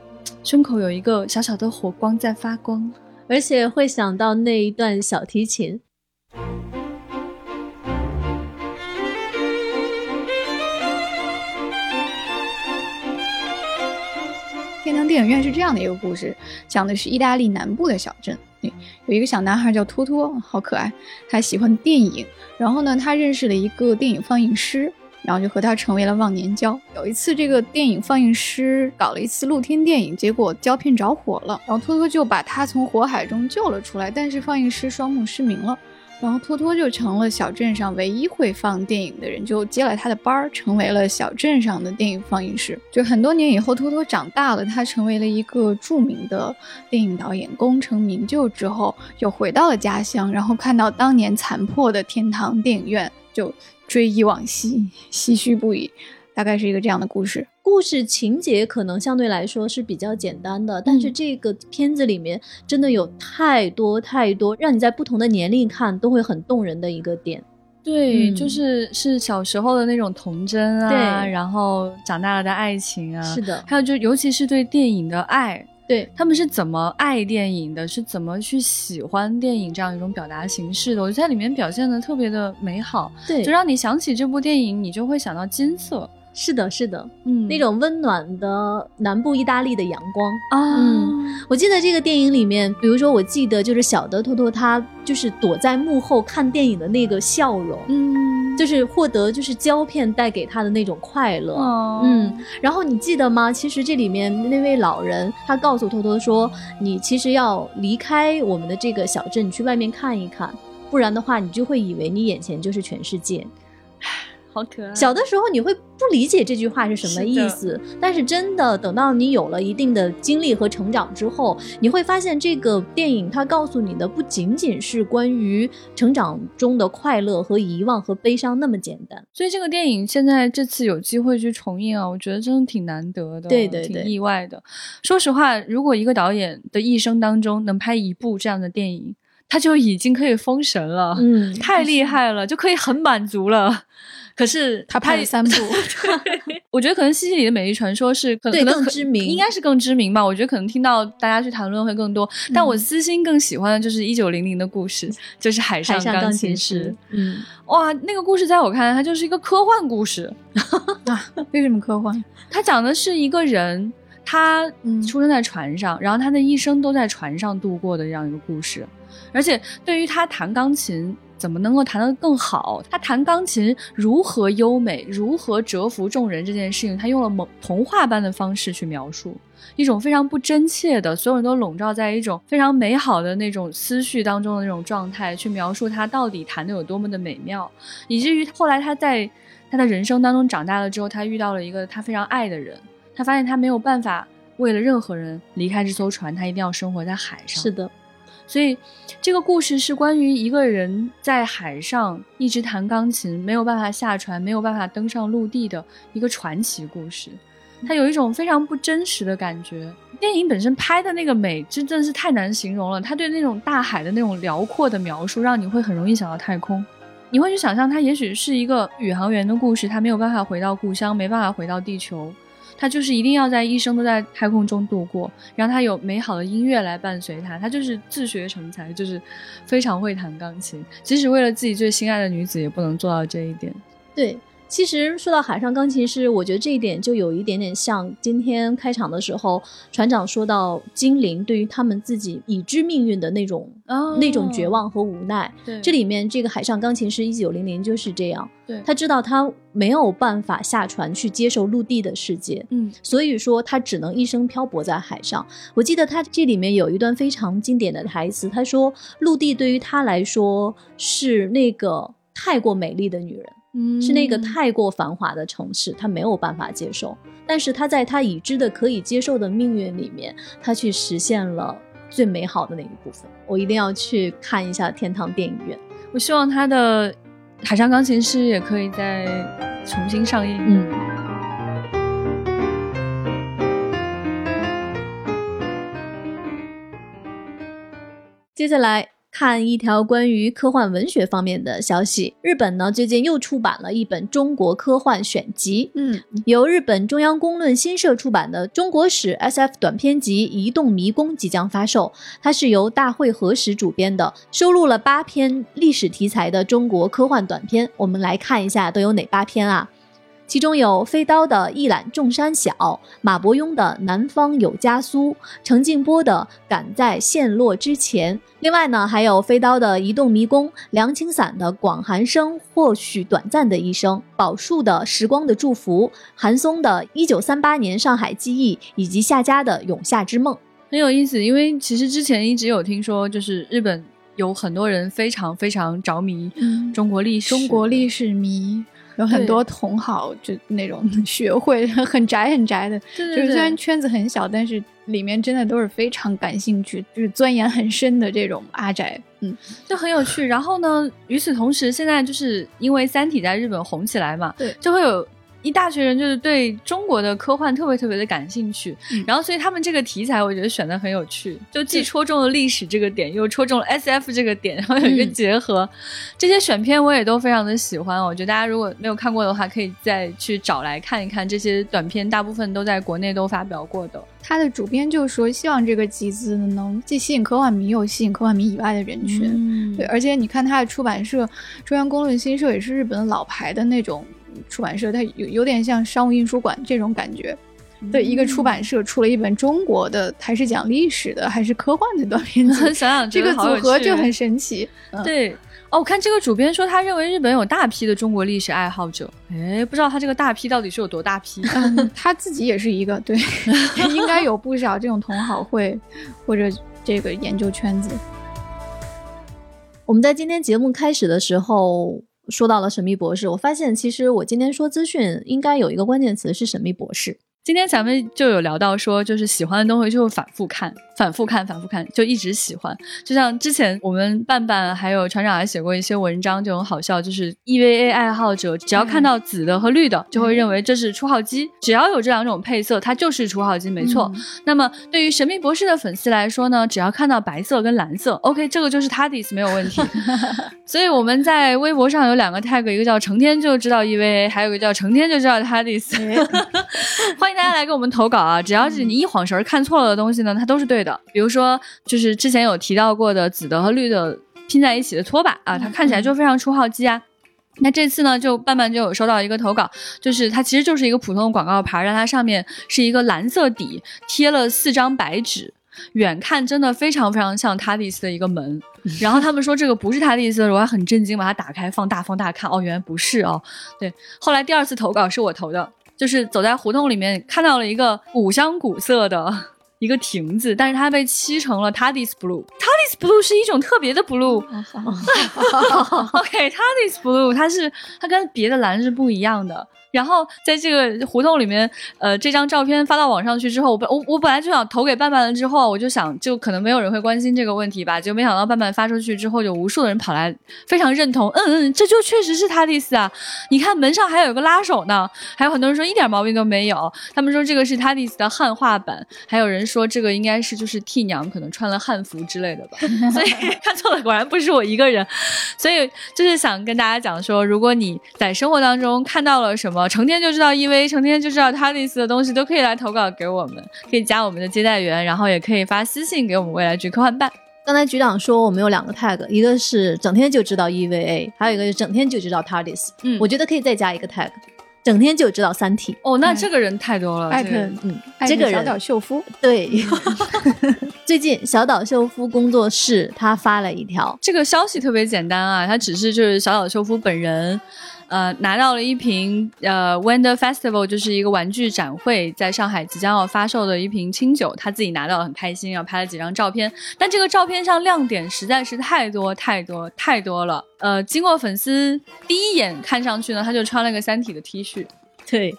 胸口有一个小小的火光在发光。而且会想到那一段小提琴。电影院是这样的一个故事，讲的是意大利南部的小镇，有一个小男孩叫托托，好可爱，他喜欢电影，然后呢，他认识了一个电影放映师，然后就和他成为了忘年交。有一次，这个电影放映师搞了一次露天电影，结果胶片着火了，然后托托就把他从火海中救了出来，但是放映师双目失明了。然后托托就成了小镇上唯一会放电影的人，就接了他的班儿，成为了小镇上的电影放映师。就很多年以后，托托长大了，他成为了一个著名的电影导演，功成名就之后，又回到了家乡，然后看到当年残破的天堂电影院，就追忆往昔，唏嘘不已。大概是一个这样的故事。故事情节可能相对来说是比较简单的，但是这个片子里面真的有太多太多让你在不同的年龄看都会很动人的一个点。对，嗯。就是是小时候的那种童真啊，然后长大了的爱情啊，是的，还有就尤其是对电影的爱，对，他们是怎么爱电影的，是怎么去喜欢电影这样一种表达形式的，我觉得在里面表现的特别的美好，对，就让你想起这部电影，你就会想到金色，是的，是的，嗯那种温暖的南部意大利的阳光。啊，嗯我记得这个电影里面，比如说，我记得就是小的托托他就是躲在幕后看电影的那个笑容，嗯，就是获得就是胶片带给他的那种快乐。哦嗯，然后你记得吗？其实这里面那位老人他告诉托托说，你其实要离开我们的这个小镇，你去外面看一看，不然的话，你就会以为你眼前就是全世界。好可爱，小的时候你会不理解这句话是什么意思，但是真的等到你有了一定的经历和成长之后，你会发现这个电影它告诉你的不仅仅是关于成长中的快乐和遗忘和悲伤那么简单。所以这个电影现在这次有机会去重映啊，我觉得真的挺难得的，对对对挺意外的。说实话，如果一个导演的一生当中能拍一部这样的电影，他就已经可以封神了，嗯，太厉害了，就可以很满足了。可是他拍了三部，我觉得可能西西里的美丽传说是可能更知名应该是更知名吧。我觉得可能听到大家去谈论会更多，但嗯我私心更喜欢的就是一九零零的故事，就是海海上钢钢琴师师。，嗯，哇，那个故事在我看来，它就是一个科幻故事。啊，为什么科幻？它讲的是一个人他嗯出生在船上，然后他的一生都在船上度过的这样一个故事。而且对于他弹钢琴怎么能够弹得更好，他弹钢琴如何优美，如何折服众人这件事情，他用了某童话般的方式去描述。一种非常不真切的，所有人都笼罩在一种非常美好的那种思绪当中的那种状态，去描述他到底弹的有多么的美妙，以至于后来他在他的人生当中长大了之后，他遇到了一个他非常爱的人，他发现他没有办法为了任何人离开这艘船，他一定要生活在海上。是的，所以这个故事是关于一个人在海上一直弹钢琴，没有办法下船，没有办法登上陆地的一个传奇故事。它有一种非常不真实的感觉。电影本身拍的那个美，真的是太难形容了。它对那种大海的那种辽阔的描述，让你会很容易想到太空。你会去想象，它也许是一个宇航员的故事，他没有办法回到故乡，没办法回到地球，他就是一定要在一生都在太空中度过，然后他有美好的音乐来伴随他，他就是自学成才，就是非常会弹钢琴，即使为了自己最心爱的女子，也不能做到这一点。对。其实说到海上钢琴师，我觉得这一点就有一点点像今天开场的时候，船长说到精灵对于他们自己已知命运的那种、哦那种绝望和无奈。对这里面这个海上钢琴师一九零零就是这样，对他知道他没有办法下船去接受陆地的世界，嗯所以说他只能一生漂泊在海上。我记得他这里面有一段非常经典的台词，他说：“陆地对于他来说是那个太过美丽的女人。”嗯是那个太过繁华的城市，他没有办法接受。但是他在他已知的可以接受的命运里面，他去实现了最美好的那一部分。我一定要去看一下天堂电影院。我希望他的《海上钢琴师》也可以再重新上映。嗯，接下来看一条关于科幻文学方面的消息。日本呢最近又出版了一本中国科幻选集，嗯，由日本中央公论新社出版的《中国史 SF 短篇集移动迷宫》即将发售。它是由大会和史主编的，收录了八篇历史题材的中国科幻短篇。我们来看一下都有哪八篇啊？其中有飞刀的《一览众山小》，马伯庸的《南方有家苏》，程静波的《赶在陷落之前》。另外呢，还有飞刀的《移动迷宫》，梁清散的《广寒生或许短暂的一生》，宝树的《时光的祝福》，韩松的《一九三八年上海记忆》，以及夏家的《永夏之梦》。很有意思，因为其实之前一直有听说，就是日本有很多人非常非常着迷嗯中国历史，中国历史迷。有很多同好，就那种学会 很宅很宅的，对对对就是虽然圈子很小，但是里面真的都是非常感兴趣，就是钻研很深的这种阿宅。嗯，就很有趣。然后呢，与此同时，现在就是因为《三体》在日本红起来嘛，对就会有。一大群人就是对中国的科幻特别特别的感兴趣，嗯然后所以他们这个题材我觉得选的很有趣，就既戳中了历史这个点，又戳中了 S F 这个点，然后有一个嗯结合。这些选片我也都非常的喜欢，我觉得大家如果没有看过的话，可以再去找来看一看。这些短片大部分都在国内都发表过的。他的主编就说，希望这个集资能既吸引科幻迷，又吸引科幻迷以外的人群。嗯对，而且你看他的出版社，中央公论新社也是日本老牌的那种出版社，它有有点像商务印书馆这种感觉。对，一个出版社出了一本中国的，还是讲历史的，还是科幻的短篇集，想想这个组合就很神奇。嗯，对哦，我看这个主编说，他认为日本有大批的中国历史爱好者。哎，不知道他这个大批到底是有多大批？嗯，他自己也是一个，对，应该有不少这种同好会或者这个研究圈子。我们在今天节目开始的时候说到了神秘博士，我发现其实我今天说资讯应该有一个关键词是神秘博士。今天咱们就有聊到说，就是喜欢的东西就会反复看，反复看，反复看，就一直喜欢。就像之前我们伴伴还有船长还写过一些文章，就很好笑，就是 EVA 爱好者只要看到紫的和绿的，就会认为这是初号机，只要有这两种配色，它就是初号机，没错。那么对于神秘博士的粉丝来说呢，只要看到白色跟蓝色，OK，这个就是 TARDIS 没有问题。所以我们在微博上有两个 tag，一个叫成天就知道 EVA，还有一个叫成天就知道 TARDIS。欢 迎大家来给我们投稿啊！只要是你一晃神儿看错了的东西呢，它都是对的。比如说，就是之前有提到过的紫的和绿的拼在一起的拖把啊，它看起来就非常出号机啊。那这次呢，就伴伴就有收到一个投稿，就是它其实就是一个普通的广告牌，但它上面是一个蓝色底，贴了四张白纸，远看真的非常非常像 Tardis 的一个门。然后他们说这个不是 Tardis 的，我还很震惊，把它打开放大放大看，哦，原来不是哦。对，后来第二次投稿是我投的，就是走在胡同里面看到了一个古香古色的。一个亭子，但是它被漆成了 Tardis Blue。Tardis Blue 是一种特别的 blue。OK，Tardis Blue 它是它跟别的蓝是不一样的。然后在这个胡同里面，呃，这张照片发到网上去之后，我本我我本来就想投给伴伴了，之后我就想，就可能没有人会关心这个问题吧，就没想到伴伴发出去之后，有无数的人跑来，非常认同，嗯嗯，这就确实是他的意思啊！你看门上还有个拉手呢，还有很多人说一点毛病都没有，他们说这个是他的意思的汉化版，还有人说这个应该是就是替娘可能穿了汉服之类的吧，所以看错了，果然不是我一个人，所以就是想跟大家讲说，如果你在生活当中看到了什么。成天就知道 EV，成天就知道 Tardis 的东西都可以来投稿给我们，可以加我们的接待员，然后也可以发私信给我们未来局科幻办。刚才局长说我们有两个 tag，一个是整天就知道 EVA，还有一个是整天就知道 Tardis。嗯，我觉得可以再加一个 tag，整天就知道三体。哦，那这个人太多了。艾特，嗯，这个小岛秀夫。对，最近小岛秀夫工作室他发了一条，这个消息特别简单啊，他只是就是小岛秀夫本人。呃，拿到了一瓶呃，Wonder Festival 就是一个玩具展会，在上海即将要发售的一瓶清酒，他自己拿到了很开心，然后拍了几张照片。但这个照片上亮点实在是太多太多太多了。呃，经过粉丝第一眼看上去呢，他就穿了个三体的 T 恤。对，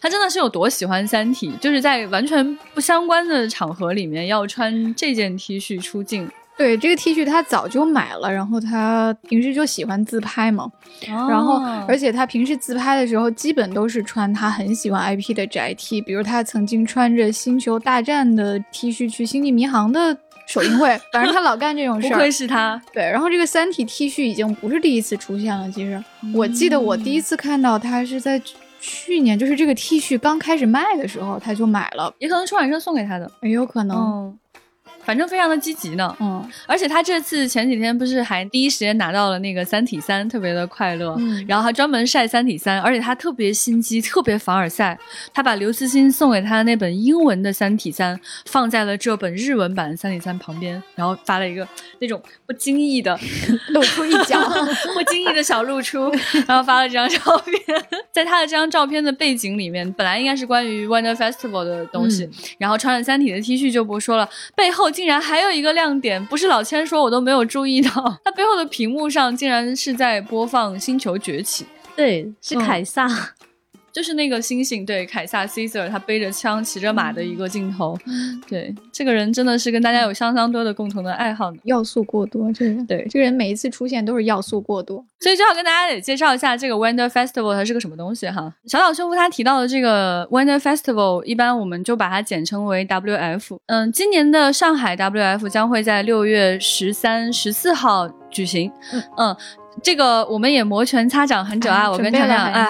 他真的是有多喜欢三体，就是在完全不相关的场合里面要穿这件 T 恤出镜。对这个 T 恤，他早就买了，然后他平时就喜欢自拍嘛，然后而且他平时自拍的时候，基本都是穿他很喜欢 IP 的宅 T，比如他曾经穿着星球大战的 T 恤去星际迷航的首映会，反正他老干这种事儿。不愧是他。对，然后这个三体 T 恤已经不是第一次出现了，其实我记得我第一次看到他是在去年，就是这个 T 恤刚开始卖的时候，他就买了，也可能出版社送给他的，也有可能。反正非常的积极呢，嗯，而且他这次前几天不是还第一时间拿到了那个《三体三》，特别的快乐，嗯，然后还专门晒《三体三》，而且他特别心机，特别凡尔赛，他把刘慈欣送给他的那本英文的《三体三》放在了这本日文版《三体三》旁边，然后发了一个那种不经意的 露出一角，不经意的小露出，然后发了这张照片，在他的这张照片的背景里面，本来应该是关于 Wonder Festival 的东西，然后穿着《三体》的 T 恤就不说了，背后。竟然还有一个亮点，不是老千说，我都没有注意到，它背后的屏幕上竟然是在播放《星球崛起》，对，是凯撒。就是那个星星，对，凯撒 Caesar，他背着枪骑着马的一个镜头，对，这个人真的是跟大家有相当多的共同的爱好，要素过多，这个对，这个人每一次出现都是要素过多，所以就要跟大家得介绍一下这个 Wonder Festival 它是个什么东西哈。小岛秀夫他提到的这个 Wonder Festival，一般我们就把它简称为 WF。嗯，今年的上海 WF 将会在六月十三、十四号举行，嗯。这个我们也摩拳擦掌很久啊，我跟亮亮啊，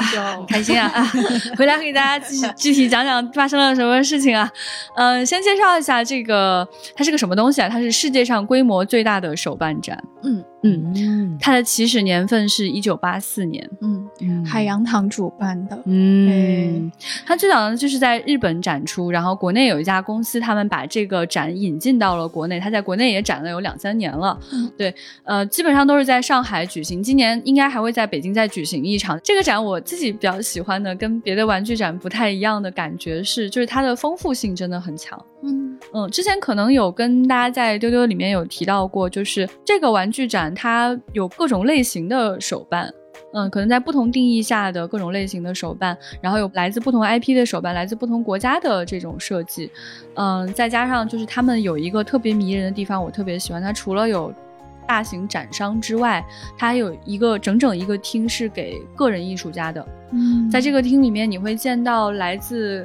开心啊啊！回来给大家具具体讲讲发生了什么事情啊？嗯，先介绍一下这个，它是个什么东西啊？它是世界上规模最大的手办展。嗯。嗯，它的起始年份是一九八四年，嗯，海洋堂主办的，嗯，它最早呢就是在日本展出，然后国内有一家公司，他们把这个展引进到了国内，它在国内也展了有两三年了，对，呃，基本上都是在上海举行，今年应该还会在北京再举行一场。这个展我自己比较喜欢的，跟别的玩具展不太一样的感觉是，就是它的丰富性真的很强，嗯嗯，之前可能有跟大家在丢丢里面有提到过，就是这个玩具展。它有各种类型的手办，嗯，可能在不同定义下的各种类型的手办，然后有来自不同 IP 的手办，来自不同国家的这种设计，嗯，再加上就是他们有一个特别迷人的地方，我特别喜欢它。除了有大型展商之外，它还有一个整整一个厅是给个人艺术家的。嗯，在这个厅里面，你会见到来自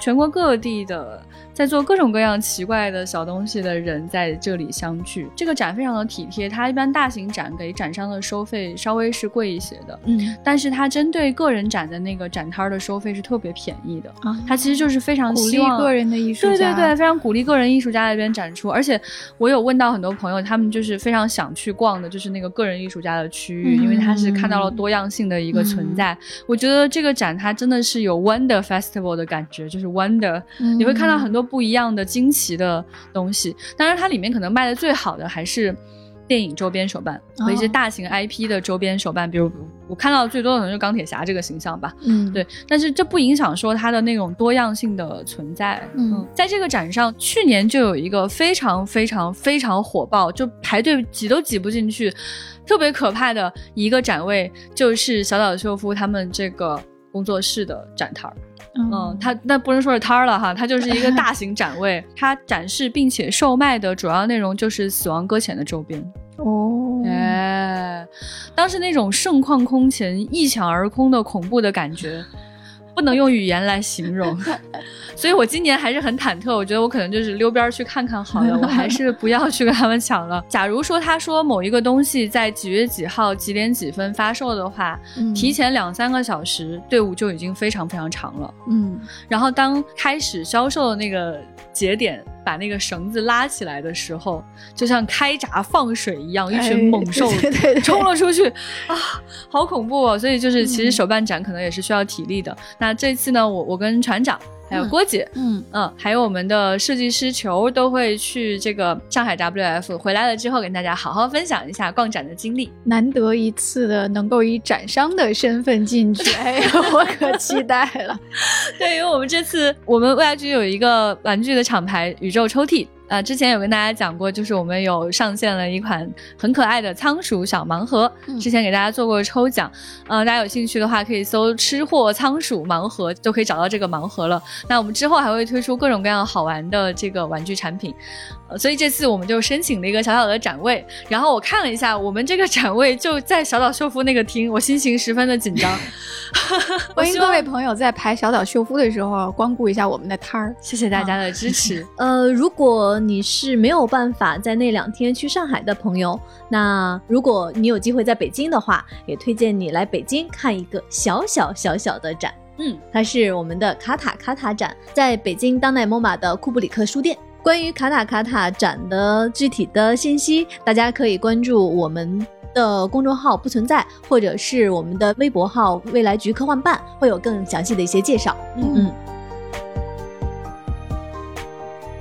全国各地的。在做各种各样奇怪的小东西的人在这里相聚。这个展非常的体贴，它一般大型展给展商的收费稍微是贵一些的，嗯但是它针对个人展的那个展摊儿的收费是特别便宜的。啊，它其实就是非常鼓励希望个人的艺术家，对对对，非常鼓励个人艺术家在这边展出，而且我有问到很多朋友，他们就是非常想去逛的，就是那个个人艺术家的区域，因为他是看到了多样性的一个存在。我觉得这个展它真的是有 Wonder Festival 的感觉，就是 Wonder，、嗯你会看到很多不一样的惊奇的东西。当然，它里面可能卖的最好的还是。电影周边手办和一些哦大型 IP 的周边手办，比如我看到最多的可能就是钢铁侠这个形象吧，嗯，对，但是这不影响说它的那种多样性的存在。嗯在这个展上，去年就有一个非常非常非常火爆，就排队挤都挤不进去，特别可怕的一个展位，就是小岛秀夫他们这个工作室的展台儿。嗯，它那不能说是摊儿了哈，它就是一个 大型展位，它展示并且售卖的主要内容就是《死亡搁浅》的周边。哦，哎，当时那种盛况空前、一抢而空的恐怖的感觉，不能用语言来形容。所以我今年还是很忐忑，我觉得我可能就是溜边去看看好了，我还是不要去跟他们抢了。假如说他说某一个东西在几月几号几点几分发售的话，嗯提前两三个小时队伍就已经非常非常长了。嗯然后当开始销售的那个节点，把那个绳子拉起来的时候，就像开闸放水一样，一群猛兽冲了出去啊，好恐怖哦！所以就是，其实嗯手办展可能也是需要体力的。那这次呢，我我跟船长还有嗯郭姐。嗯嗯，还有我们的设计师球都会去这个上海 WF，回来了之后跟大家好好分享一下逛展的经历。难得一次的能够以展商的身份进去，哎呀，我可期待了。对，因为我们这次我们未来局有一个玩具的厂牌宇宙抽屉。啊、之前有跟大家讲过，就是我们有上线了一款很可爱的仓鼠小盲盒，嗯之前给大家做过抽奖，呃，大家有兴趣的话可以搜“吃货仓鼠盲盒”就可以找到这个盲盒了。那我们之后还会推出各种各样好玩的这个玩具产品，呃，所以这次我们就申请了一个小小的展位，然后我看了一下，我们这个展位就在小岛秀夫那个厅，我心情十分的紧张。我欢迎各位朋友在排小岛秀夫的时候光顾一下我们的摊儿。谢谢大家的支持。呃，如果你是没有办法在那两天去上海的朋友，那如果你有机会在北京的话，也推荐你来北京看一个小小小小的展。嗯，它是我们的卡塔卡塔展，在北京当代 MoMA 的库布里克书店。关于卡塔卡塔展的具体的信息，大家可以关注我们的公众号“不存在”，或者是我们的微博号“未来局科幻办”，会有更详细的一些介绍。嗯嗯。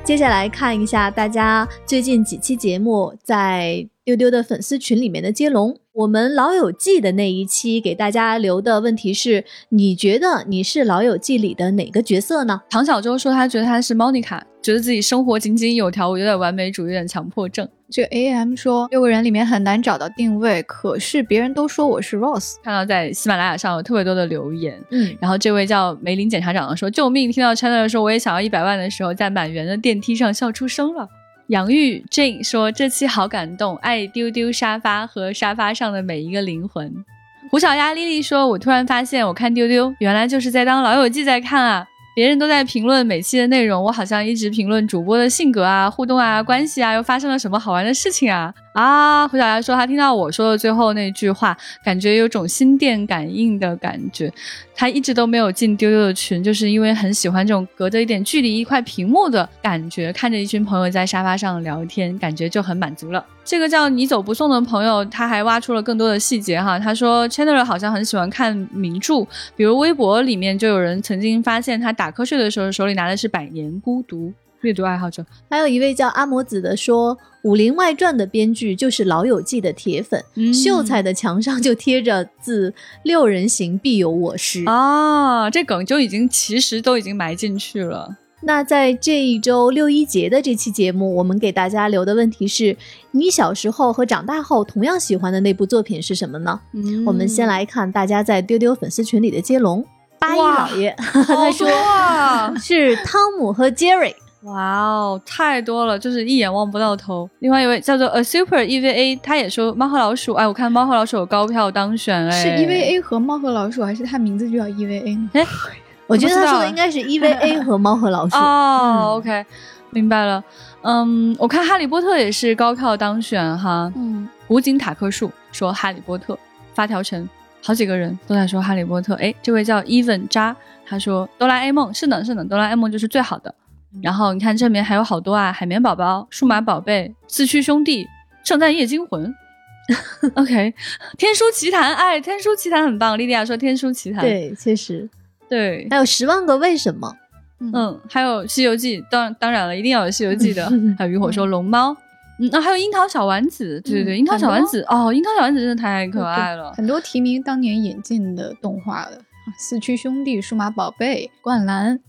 接下来看一下大家最近几期节目在丢丢的粉丝群里面的接龙。我们《老友记》的那一期给大家留的问题是：你觉得你是《老友记》里的哪个角色呢？唐小舟说他觉得他是 Monica，觉得自己生活井井有条，我有点完美主义，有点强迫症。这 A M 说六个人里面很难找到定位，可是别人都说我是 Rose。看到在喜马拉雅上有特别多的留言，嗯，然后这位叫梅林检察长的说：“救命！”听到 Chandler 说我也想要一百万的时候，在满员的电梯上笑出声了。杨玉 Jane 说这期好感动，爱丢丢沙发和沙发上的每一个灵魂。胡小丫丽丽说：“我突然发现，我看丢丢原来就是在当老友记在看啊！别人都在评论每期的内容，我好像一直评论主播的性格啊、互动啊、关系啊，又发生了什么好玩的事情啊啊！”胡小丫说，她听到我说的最后那句话，感觉有种心电感应的感觉。她一直都没有进丢丢的群，就是因为很喜欢这种隔着一点距离一块屏幕的感觉，看着一群朋友在沙发上聊天，感觉就很满足了。这个叫你走不送的朋友，他还挖出了更多的细节哈。他说，Chandler 好像很喜欢看名著，比如微博里面就有人曾经发现他打瞌睡的时候手里拿的是《百年孤独》。阅读爱好者，还有一位叫阿摩子的说，《武林外传》的编剧就是《老友记》的铁粉，嗯秀才的墙上就贴着字“六人行必有我师”。啊，这梗就已经其实都已经埋进去了。那在这一周六一节的这期节目，我们给大家留的问题是：你小时候和长大后同样喜欢的那部作品是什么呢？嗯我们先来看大家在丢丢粉丝群里的接龙。八一老爷他说！是汤姆和杰瑞。哇哦，太多了，就是一眼望不到头。另外一位叫做 A Super EVA，他也说猫和老鼠，哎，我看猫和老鼠有高票当选，哎，是 E V A 和猫和老鼠，还是他名字就叫 E V A 呢？我觉得他说的应该是 EVA 和猫和老鼠。哦、o k 明白了。嗯，我看《哈利波特》也是高票当选哈。嗯，武井塔克树说《哈利波特》，发条城好几个人都在说《哈利波特》。哎，这位叫 Even 渣，他说哆啦 A 梦是的，是的，哆啦 A 梦就是最好的。然后你看这里面还有好多啊，海绵宝宝、数码宝贝、四驱兄弟、圣诞夜惊魂。OK，天书奇谭，哎，天书奇谭很棒。莉莉亚说天书奇谭，对，确实对，还有十万个为什么。嗯，还有《西游记》，当当然了，一定要有《西游记》的。还有渔火说龙猫，嗯，啊，还有樱桃小丸子，对对对，嗯樱桃小丸子，哦，樱桃小丸子真的太可爱了。很多提名当年引进的动画的，啊四驱兄弟、数码宝贝、灌篮、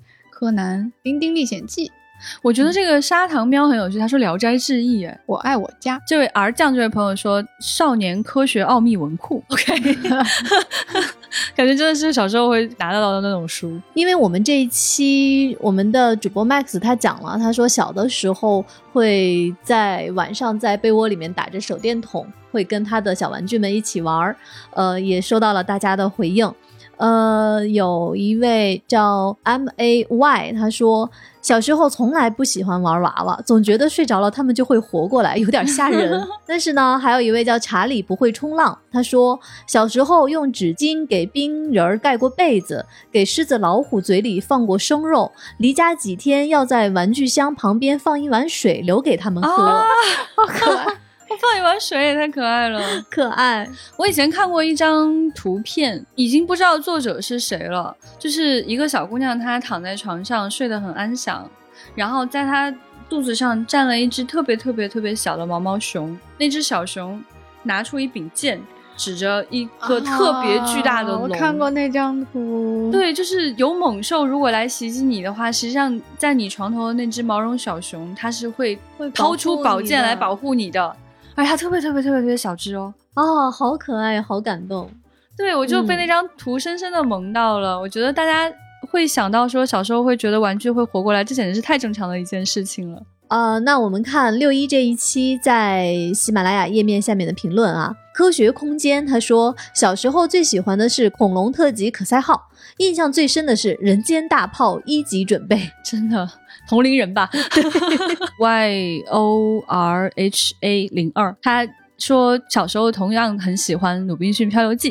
柯南、丁丁历险记、我觉得这个砂糖喵很有趣，他说《聊斋志异》，哎，我爱我家。这位 R 酱这位朋友说《少年科学奥秘文库》，OK，感觉真的是小时候会拿得到的那种书。因为我们这一期我们的主播 Max 他讲了，他说小的时候会在晚上在被窝里面打着手电筒，会跟他的小玩具们一起玩儿，呃，也收到了大家的回应。呃，有一位叫 M A Y，他说小时候从来不喜欢玩娃娃，总觉得睡着了他们就会活过来，有点吓人。但是呢，还有一位叫查理不会冲浪，他说小时候用纸巾给冰人儿盖过被子，给狮子、老虎嘴里放过生肉，离家几天要在玩具箱旁边放一碗水留给他们喝，啊好可爱，放一碗水也太可爱了。可爱。我以前看过一张图片，已经不知道作者是谁了，就是一个小姑娘，她躺在床上睡得很安详，然后在她肚子上站了一只特别特别特别小的毛毛熊，那只小熊拿出一柄剑，指着一个特别巨大的龙。啊我看过那张图。，对，就是有猛兽如果来袭击你的话，实际上在你床头的那只毛绒小熊，它是会会掏出宝剑来保保护你的，而且它特别特别特别特别小只哦。哦，好可爱，好感动。对，我就被嗯那张图深深的萌到了。我觉得大家会想到说，小时候会觉得玩具会活过来，这简直是太正常的一件事情了。呃，那我们看六一这一期在喜马拉雅页面下面的评论啊，科学空间他说小时候最喜欢的是恐龙特级可赛号，印象最深的是人间大炮一级准备。真的，同龄人吧。Y O R H A 零二，他说小时候同样很喜欢《鲁滨逊漂流记》，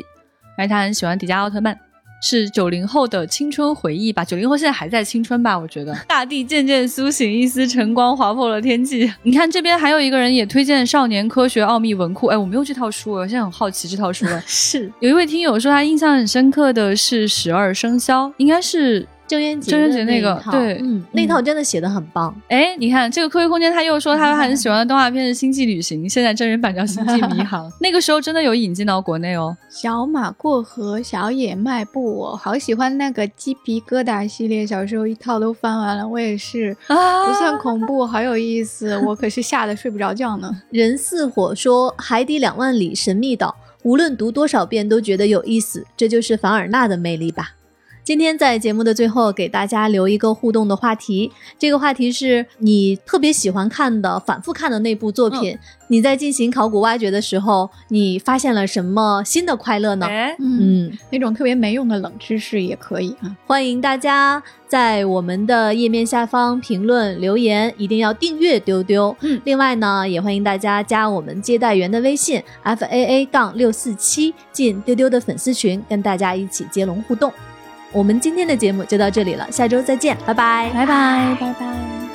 而他很喜欢迪迦奥特曼。是九零后的青春回忆吧？九零后现在还在青春吧？我觉得 大地渐渐苏醒，一丝晨光划破了天际。你看这边还有一个人也推荐《少年科学奥秘文库》，哎，我没有这套书，我现在很好奇这套书了。是有一位听友说他印象很深刻的是《十二生肖》，应该是郑渊洁郑渊洁那个对嗯，那套真的写的很棒。哎，你看这个科学空间，他又说他很喜欢的动画片是《星际旅行》，现在真人版叫《星际迷航》，那个时候真的有引进到国内哦。小马过河，小野迈步，我好喜欢那个鸡皮疙瘩系列，小时候一套都翻完了，我也是，啊不算恐怖，好有意思，我可是吓得睡不着觉呢。人似火说《海底两万里》神秘岛，无论读多少遍都觉得有意思，这就是凡尔纳的魅力吧。今天在节目的最后，给大家留一个互动的话题。这个话题是你特别喜欢看的、反复看的那部作品。你在进行考古挖掘的时候，你发现了什么新的快乐呢？哎，嗯，嗯，那种特别没用的冷知识也可以啊。欢迎大家在我们的页面下方评论留言，一定要订阅丢丢。嗯另外呢，也欢迎大家加我们接待员的微信 f a a 杠六四七，进丢丢的粉丝群，跟大家一起接龙互动。我们今天的节目就到这里了，下周再见，拜拜，拜拜，拜拜。